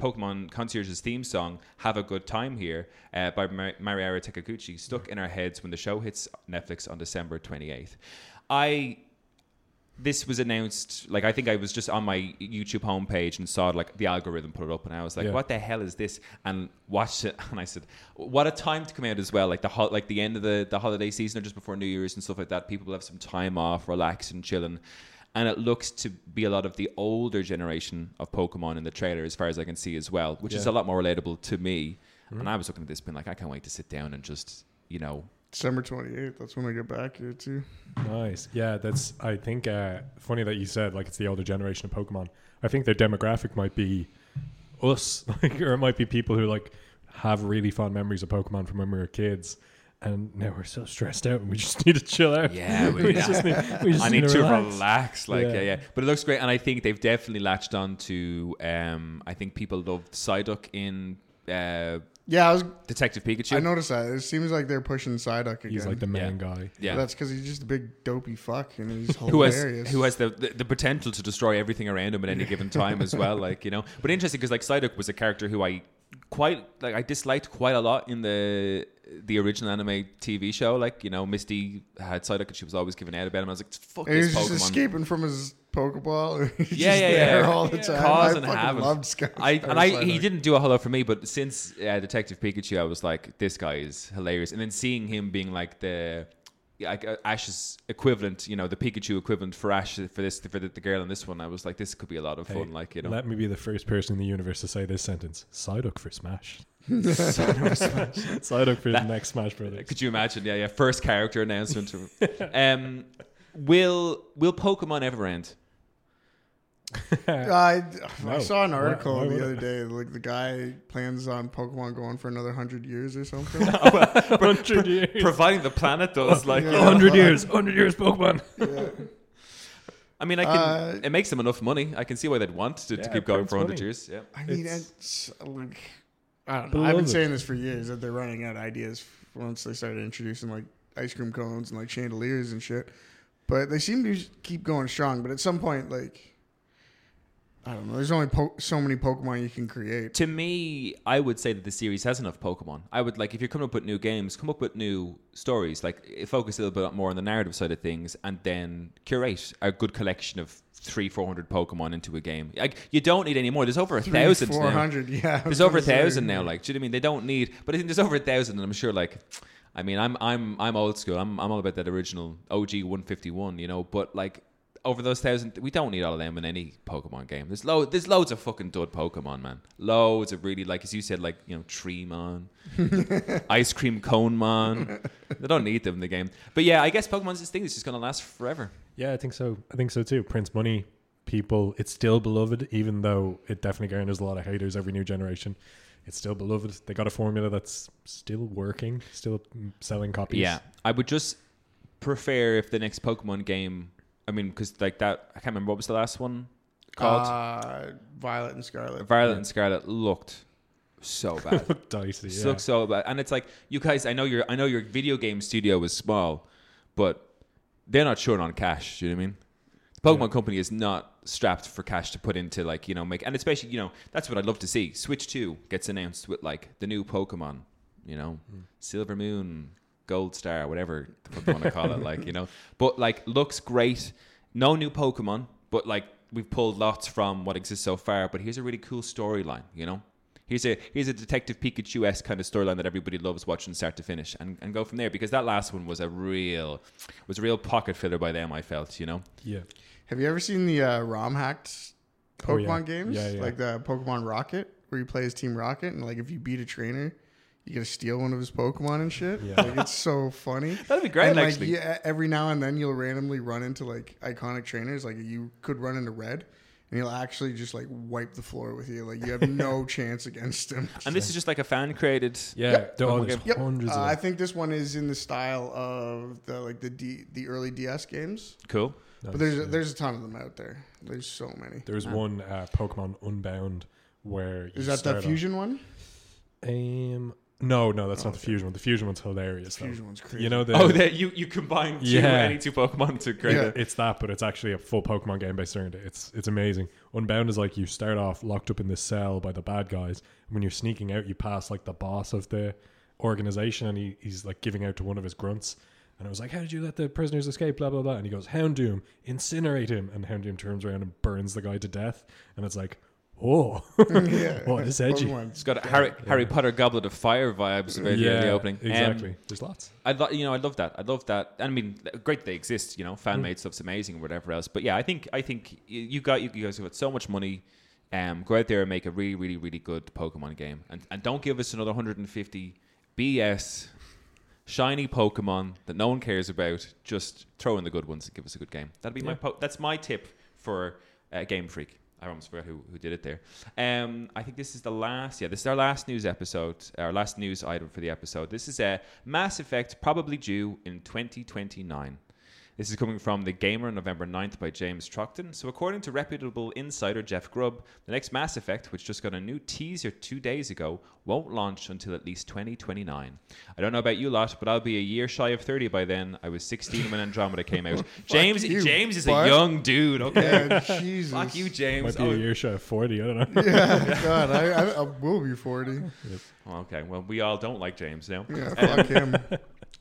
Pokemon Concierge's theme song "Have a Good Time Here" uh, by Mar- Mariara Takaguchi stuck in our heads when the show hits Netflix on December 28th. I this was announced like I think I was just on my YouTube homepage and saw like the algorithm put it up and I was like Yeah. what the hell is this? And watched it and I said what a time to come out as well like the ho- like the end of the the holiday season or just before New Year's and stuff like that people have some time off relax and chilling. And it looks to be a lot of the older generation of Pokemon in the trailer as far as I can see as well which is a lot more relatable to me. And mm-hmm. I was looking at this being like I can't wait to sit down and just you know December 28th. That's when I get back here too. Nice. Yeah, that's. I think uh, funny that you said like it's the older generation of Pokemon. I think their demographic might be us, like, or it might be people who like have really fond memories of Pokemon from when we were kids, and now we're so stressed out and we just need to chill out. Yeah, we- we just need. We just I need to relax. relax. Like, yeah. Yeah. yeah, But it looks great, and I think they've definitely latched on to. Um, I think people loved Psyduck in uh, Yeah, I was. Detective Pikachu. I noticed that. It seems like they're pushing Psyduck again. He's like the main Yeah. guy. Yeah. That's because he's just a big dopey fuck and he's who has hilarious. who has the, the, the potential to destroy everything around him at any given time as well like you know but interesting because like Psyduck was a character who I quite like I disliked quite a lot in the the original anime TV show like you know Misty had Psyduck and she was always giving out about him I was like fuck And he this was just Pokemon escaping from his Pokeball. He's Yeah, just yeah, there yeah. all the time. Cause I and fucking havoc. loved Sky. I and I he didn't do a whole lot for me, but since uh, Detective Pikachu, I was like, this guy is hilarious. And then seeing him being like the like uh, Ash's equivalent, you know, the Pikachu equivalent for Ash for this for the, the girl in this one, I was like, this could be a lot of Hey, fun. Like you know, Let me be the first person in the universe to say this sentence. Psyduck for Smash. Psyduck for the next Smash Brothers. could you imagine? Yeah, yeah. First character announcement. um, will will Pokemon ever end? I, I saw an article why would the it? other day. Like the guy plans on Pokemon going for another hundred years or something. hundred years. Providing the planet does, like, you Yeah. know. hundred years. Hundred years, Pokemon. yeah. I mean, I can. Uh, it makes them enough money. I can see why they'd want to, to keep going for 100 years. Yeah. I mean, It's- it's, like I don't know. I've been saying this for years that they're running out of ideas once they started introducing like ice cream cones and like chandeliers and shit. But they seem to keep going strong. But at some point, like I don't know. There's only po- so many Pokemon you can create. To me, I would say that the series has enough Pokemon. I would like if you're coming up with new games, come up with new stories. Like focus a little bit more on the narrative side of things, and then curate a good collection of three, four hundred Pokemon into a game. Like you don't need any more. There's over a Three, thousand. four hundred. Yeah, There's over a thousand now. Like, do you know what I mean? They don't need, but I think there's over a thousand, and I'm sure like. I mean, I'm I'm I'm old school. I'm I'm all about that original OG 151, you know. But like over those thousand, we don't need all of them in any Pokemon game. There's lo- there's loads of fucking dud Pokemon, man. Loads of really like as you said, like you know, Treemon, Ice Cream Cone Man. They don't need them in the game. But yeah, I guess Pokemon's this thing that's just gonna last forever. Yeah, I think so. I think so too. Prints money, people. It's still beloved, even though it definitely garners a lot of haters every new generation. It's still beloved. They got a formula that's still working, still selling copies. Yeah, I would just prefer if the next Pokemon game. I mean, because like that, I can't remember what was the last one called. Uh, Violet and Scarlet. Violet and Scarlet looked so bad. Look dicey. Yeah. looks so bad, and it's like you guys. I know your I know your video game studio is small, but they're not short on cash. Do you know what I mean? The Pokemon Yeah. company is not strapped for cash to put into like you know make and especially you know that's what I'd love to see. Switch Two gets announced with like the new Pokemon, you know, Silver Moon, Gold Star, whatever the fuck you want to call it, like you know. But like looks great. No new Pokemon, but like we've pulled lots from what exists so far. But here's a really cool storyline, you know. Here's a here's a Detective Pikachu esque kind of storyline that everybody loves watching start to finish, and, and go from there because that last one was a real was a real pocket filler by them. I felt, you know. Yeah. Have you ever seen the uh, ROM hacked Oh, Pokemon yeah. games? Yeah, yeah. Like the Pokemon Rocket, where you play as Team Rocket, and like if you beat a trainer, you get to steal one of his Pokemon and shit. Yeah. Like it's so funny. That'd be great, and, like, actually. yeah, every now and then you'll randomly run into like iconic trainers. Like you could run into Red, and he'll actually just like wipe the floor with you. Like you have no chance against him. And this is just like a fan created. Yeah. Yep. There are Yep. hundreds Uh, of I think this one is in the style of the like the D, the early DS games. Cool. But there's yeah. there's a ton of them out there. There's so many. There's one uh, Pokemon Unbound where you Is that the start off- fusion one? Um, no, no, that's Oh, not the okay. fusion one. The fusion one's hilarious. though. Fusion one's crazy. You know the Oh, that you you combine two, Yeah. any two Pokemon to create Yeah. a it's that, but it's actually a full Pokemon game based around it. It's it's amazing. Unbound is like you start off locked up in this cell by the bad guys. And when you're sneaking out, you pass like the boss of the organization, and he, he's like giving out to one of his grunts. And I was like, "How did you let the prisoners escape?" Blah blah blah. And he goes, "Houndoom, incinerate him." And Houndoom turns around and burns the guy to death. And it's like, "Oh, yeah. Oh, it's edgy. Pokemon. It's got a Harry Harry Potter Goblet of Fire vibes about yeah, the opening. Um, exactly." There's lots. I lo- you know I love that. I love that. I mean, great they exist. You know, fan made stuff's amazing or whatever else. But yeah, I think I think you, you got you guys have got so much money. Um, go out there and make a really really really good Pokemon game, and and don't give us another 150 BS shiny Pokemon that no one cares about. Just throw in the good ones and give us a good game. That'd be my po- that's my tip for uh, Game Freak. I almost forgot who, who did it there. Um, I think this is the last. Yeah, this is our last news episode. Our last news item for the episode. This is a Mass Effect, probably due in 2029. This is coming from The Gamer, November 9th by James Troughton. So, according to reputable insider Jeff Grubb, the next Mass Effect, which just got a new teaser two days ago, won't launch until at least 2029. I don't know about you lot, but I'll be a year shy of 30 by then. I was 16 when Andromeda came out. James you, James is a young dude, okay? Yeah, Jesus. Fuck you, James. Might be Oh, a year shy of forty. I don't know. Yeah, God, I, I, I will be 40. Okay, well, we all don't like James now. Yeah, fuck him.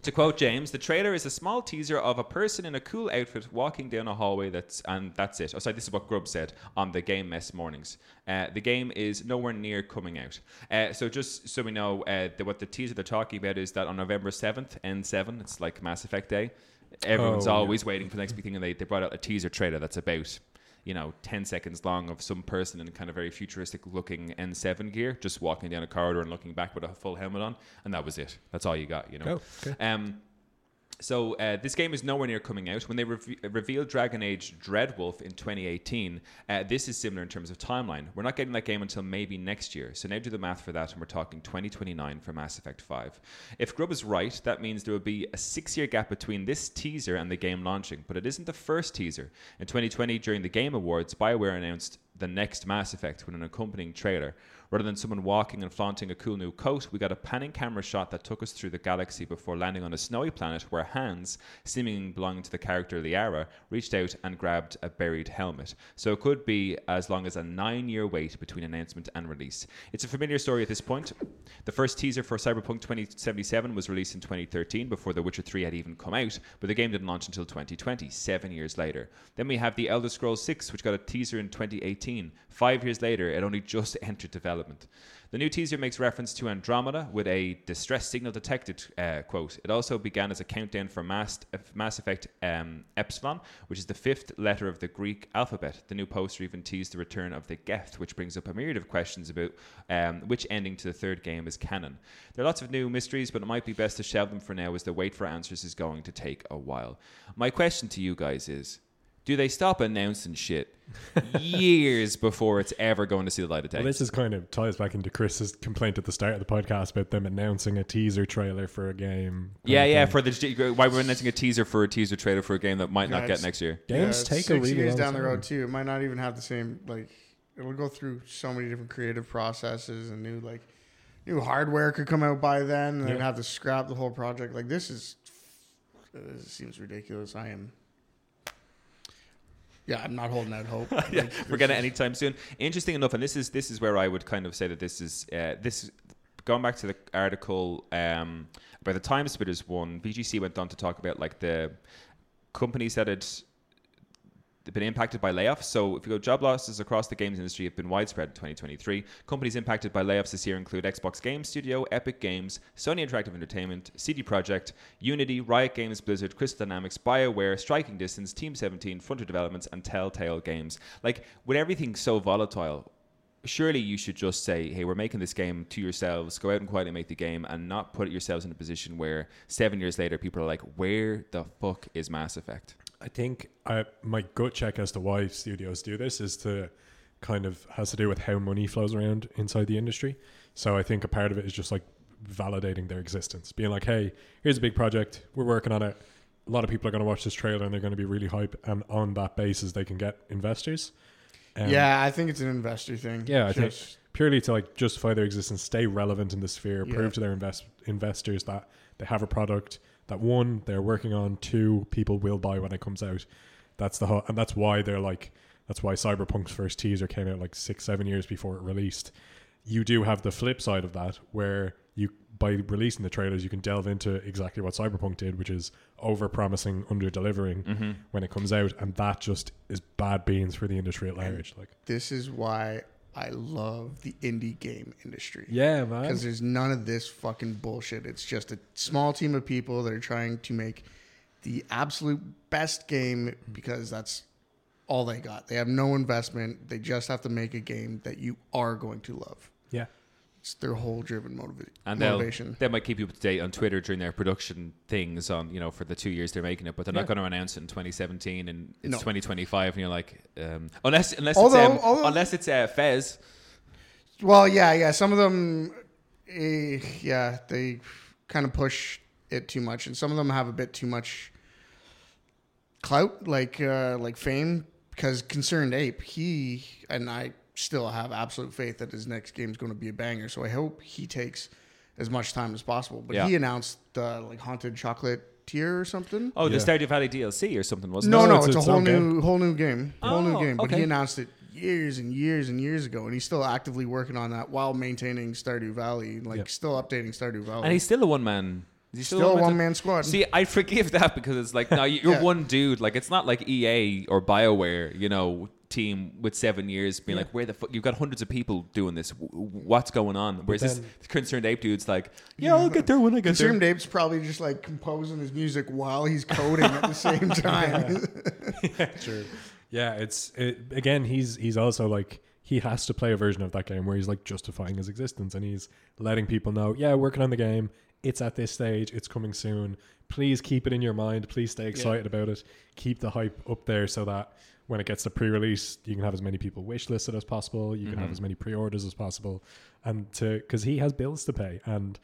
To quote James, the trailer is a small teaser of a person in a cool outfit walking down a hallway. That's and that's it. Oh, sorry, this is what Grubb said on the Game Mess mornings. Uh, the game is nowhere near coming out. Uh, so just so we know, uh, the, what the teaser they're talking about is that on November seventh, N7, it's like Mass Effect Day. Everyone's Oh, yeah. always waiting for the next big thing, and they, they brought out a teaser trailer that's about you know, 10 seconds long of some person in kind of very futuristic looking N7 gear, just walking down a corridor and looking back with a full helmet on. And that was it. That's all you got, you know. Oh, okay. Um, So uh, this game is nowhere near coming out. When they re- revealed Dragon Age Dreadwolf in 2018, uh, this is similar in terms of timeline. We're not getting that game until maybe next year. So now do the math for that, and we're talking 2029 for Mass Effect 5. If Grubb is right, that means there will be a six-year gap between this teaser and the game launching. But it isn't the first teaser. In 2020, during the Game Awards, BioWare announced the next Mass Effect with an accompanying trailer. Rather than someone walking and flaunting a cool new coat, we got a panning camera shot that took us through the galaxy before landing on a snowy planet where hands, seemingly belonging to the character Liara, reached out and grabbed a buried helmet. So it could be as long as a nine year wait between announcement and release. It's a familiar story at this point. The first teaser for Cyberpunk 2077 was released in 2013 before The Witcher 3 had even come out, but the game didn't launch until 2020, seven years later. Then we have The Elder Scrolls 6, which got a teaser in 2018. Five years later, it only just entered development. The new teaser makes reference to Andromeda with a distress signal detected uh, quote. It also began as a countdown for Mass, Mass Effect um, Epsilon, which is the fifth letter of the Greek alphabet. The new poster even teased the return of the Geth, which brings up a myriad of questions about um, which ending to the third game is canon. There are lots of new mysteries, but it might be best to shelve them for now as the wait for answers is going to take a while. My question to you guys is do they stop announcing shit years before it's ever going to see the light of day? Well, this is kind of ties back into Chris's complaint at the start of the podcast about them announcing a teaser trailer for a game. Yeah, yeah. For the why we're announcing a teaser for a teaser trailer for a game that might not get next year. Games Yeah, take a six really years long down the road too. It might not even have the same like. It'll go through so many different creative processes and new like new hardware could come out by then, and they'd have to scrap the whole project. Like this is, this seems ridiculous. I am. Yeah, I'm not holding out hope. yeah, Like, we're this getting it is- anytime soon. Interesting enough, and this is this is where I would kind of say that this is uh, this going back to the article um, about the time splitters one. VGC went on to talk about like the companies that had been impacted by layoffs. So if you go job losses across the games industry have been widespread in 2023. Companies impacted by layoffs this year include Xbox Game Studio, Epic Games, Sony Interactive Entertainment, CD Projekt, Unity, Riot Games, Blizzard, Crystal Dynamics, BioWare, Striking Distance, Team 17, Frontier Developments, and Telltale Games. Like with everything so volatile, surely you should just say, hey, we're making this game to yourselves. Go out and quietly make the game and not put yourselves in a position where seven years later people are like, where the fuck is Mass Effect? I think I, my gut check as to why studios do this is to kind of has to do with how money flows around inside the industry. So I think a part of it is just like validating their existence, being like, "Hey, here's a big project. We're working on it. A lot of people are going to watch this trailer and they're going to be really hype, and on that basis, they can get investors." Um, yeah, I think it's an investor thing. Yeah, I think- purely to like justify their existence, stay relevant in the sphere, Yeah. prove to their invest- investors that they have a product that one they're working on, two people will buy when it comes out. That's the whole, and that's why they're like that's why Cyberpunk's first teaser came out like six seven years before it released. You do have the flip side of that where you by releasing the trailers you can delve into exactly what Cyberpunk did, which is over promising, under delivering Mm-hmm. when it comes out, and that just is bad beans for the industry at large. Like this is why I love the indie game industry. yeah, man. because there's none of this fucking bullshit. It's just a small team of people that are trying to make the absolute best game because that's all they got. They have no investment. They just have to make a game that you are going to love. Yeah. It's their whole driven motiva- And motivation. they might keep you up to date on Twitter during their production things on, you know, for the two years they're making it, but they're not going to announce it in 2017 and it's No. 2025 and you're like, um, unless, unless Although- it's, um, although- unless it's uh, Fez. Well, yeah, yeah. Some of them, eh, yeah, they kind of push it too much, and some of them have a bit too much clout, like uh, like fame. Because concerned ape, he and I still have absolute faith that his next game is going to be a banger. So I hope he takes as much time as possible. But Yeah. he announced uh, like haunted chocolate tier or something. Oh, the Stardew Valley DLC or something, wasn't No, it? no, it's it's, a whole own new, whole new game, whole new Oh, game. But okay. he announced it years and years and years ago, and he's still actively working on that while maintaining Stardew Valley, like Yeah. still updating Stardew Valley. And he's still a one man. Is he still, a one-man one man squad. See, I forgive that because it's like, now you're Yeah. one dude. Like, it's not like EA or BioWare, you know, team with seven years being like, where the fuck? You've got hundreds of people doing this. W- w- What's going on? Whereas then- this concerned ape dude's like, yeah, I'll get there when I get there. Concerned Ape's probably just like composing his music while he's coding at the same time. yeah True. Yeah, it's it, again. He's he's also like he has to play a version of that game where he's like justifying his existence and he's letting people know, yeah, working on the game it's at this stage. It's coming soon. Please keep it in your mind. Please stay excited about it. Keep the hype up there so that when it gets to pre-release, you can have as many people wishlisted as possible. You can have Mhm. as many pre-orders as possible, and to because he has bills to pay and.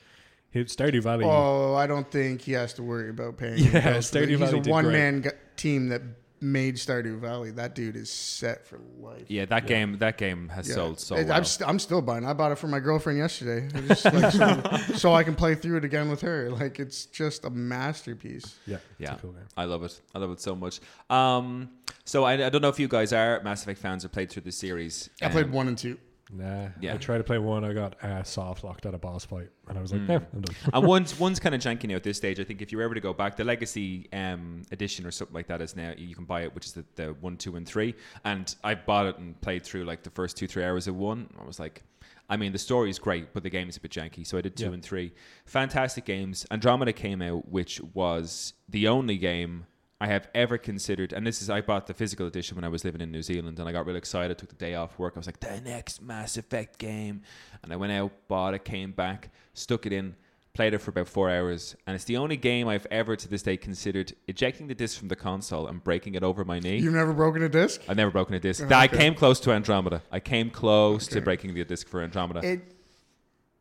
his Stardew Valley, Oh, I don't think he has to worry about paying. Yeah, the bills for that. Stardew He's Valley a one-man g- team that made Stardew Valley. That dude is set for life. Yeah, that game that game has Yeah. sold so It- well. I'm, st- I'm still buying. I bought it for my girlfriend yesterday, just like, so, so I can play through it again with her. Like it's just a masterpiece. yeah, Yeah. a cool game. I love it. I love it so much. Um, so I, I don't know if you guys are Mass Effect fans or played through the series. I played Um, one and two. Nah, Yeah. I tried to play one. I got uh, soft locked at a boss fight, and I was like, Mm. "Yeah, I'm done." and one's one's kind of janky now at this stage. I think if you were ever to go back, the Legacy um, edition or something like that is now you can buy it, which is the, the one, two, and three. And I bought it and played through like the first two, three hours of one. I was like, I mean, the story is great, but the game is a bit janky. So I did two Yeah. and three. Fantastic games. Andromeda came out, which was the only game I have ever considered. And this is I bought the physical edition when I was living in New Zealand, and I got really excited. Took the day off work. I was like, the next Mass Effect game, and I went out, bought it, came back, stuck it in. Played it for about four hours, and it's the only game I've ever to this day considered ejecting the disc from the console and breaking it over my knee. You've never broken a disc? I've never broken a disc. Okay. I came close to Andromeda. I came close to breaking the disc for Andromeda. It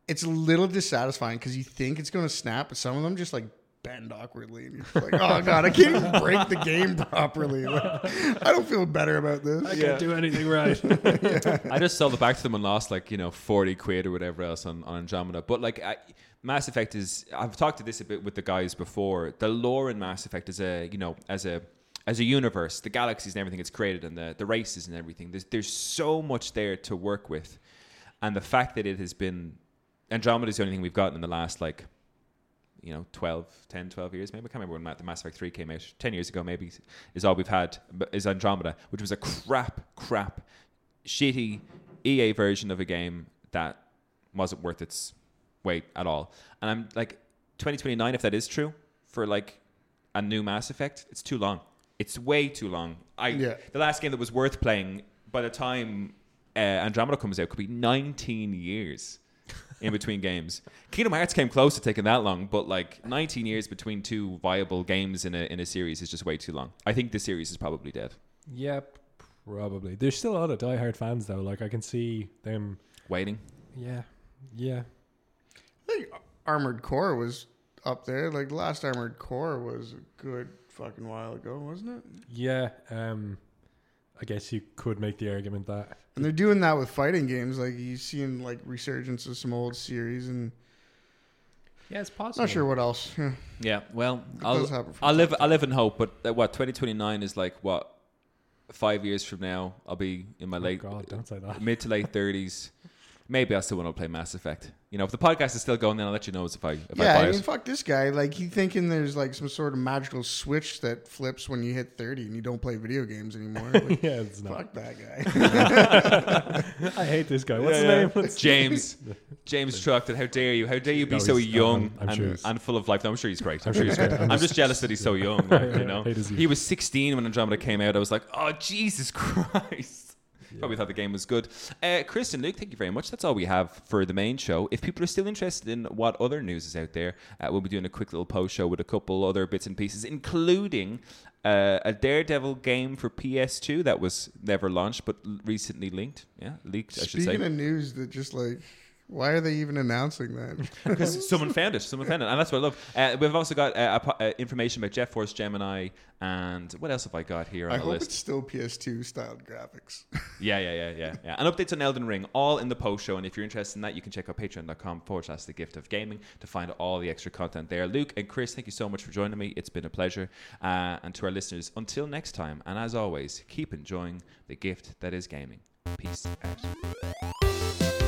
it's a little dissatisfying because you think it's going to snap, but some of them just like bend awkwardly, and you're just like, oh god, I can't even break the game properly. Like, I don't feel better about this. I can't do anything right. I just sold it back to them and lost like you know forty quid or whatever else on, on Andromeda. But like I, Mass Effect is, I've talked to this a bit with the guys before. The lore in Mass Effect is a you know as a as a universe, the galaxies and everything it's created, and the the races and everything. There's there's so much there to work with, and the fact that it has been Andromeda is the only thing we've gotten in the last like you know 12 10 12 years maybe. I can't remember when the mass effect 3 came out. 10 years ago maybe is all we've had is andromeda which was a crap crap shitty ea version of a game that wasn't worth its weight at all. And i'm like 2029 if that is true for like a new mass effect it's too long. It's way too long. I Yeah. the last game that was worth playing by the time uh, andromeda comes out could be 19 years in between games. Kingdom Hearts came close to taking that long, but like 19 years between two viable games in a in a series is just way too long. I think the series is probably dead. yep, probably. There's still a lot of diehard fans though. Like I can see them. Waiting. Yeah, yeah. I think Armored Core was up there. Like the last Armored Core was a good fucking while ago, wasn't it? Yeah, um, I guess you could make the argument that And they're doing that with fighting games. Like you seeing like resurgence of some old series, and yeah, it's possible. not sure what else. Yeah, Yeah. Well, it I'll does happen. from I'll live I live in hope, but uh, what 2029 is like what five years from now I'll be in my Oh late God, don't say that. mid to late 30s. Maybe I still want to play Mass Effect. You know, if the podcast is still going, then I'll let you know if I if yeah, I I mean, it. fuck this guy. Like he thinking there's like some sort of magical switch that flips when you hit 30 and you don't play video games anymore. Like, yeah, it's not. fuck that guy. I hate this guy. What's Yeah, yeah. his name? What's- James, James Truckton. How dare you? How dare you be No, so young I'm- I'm and, sure and full of life? No, I'm sure he's great. I'm sure he's great. I'm I'm just jealous that he's so young. Yeah, Like, you know, hate his youth. he was 16 when Andromeda came out. I was like, oh Jesus Christ. Probably thought the game was good. Uh, Chris and Luke, thank you very much. That's all we have for the main show. If people are still interested in what other news is out there, uh, we'll be doing a quick little post show with a couple other bits and pieces, including uh, a Daredevil game for PS2 that was never launched but recently linked. Yeah, leaked, I should say. Speaking of news, that just like, why are they even announcing that? because someone found it. Someone found it, and that's what I love. Uh, we've also got uh, uh, information about Jet Force Gemini, and what else have I got here on I the hope list? it's still PS2 styled graphics. Yeah, yeah, yeah, yeah, yeah. And updates on Elden Ring, all in the post show. And if you're interested in that, you can check out patreon.com forward slash the gift of gaming to find all the extra content there. Luke and Chris, thank you so much for joining me. It's been a pleasure. Uh, and to our listeners, until next time, and as always, keep enjoying the gift that is gaming. Peace out.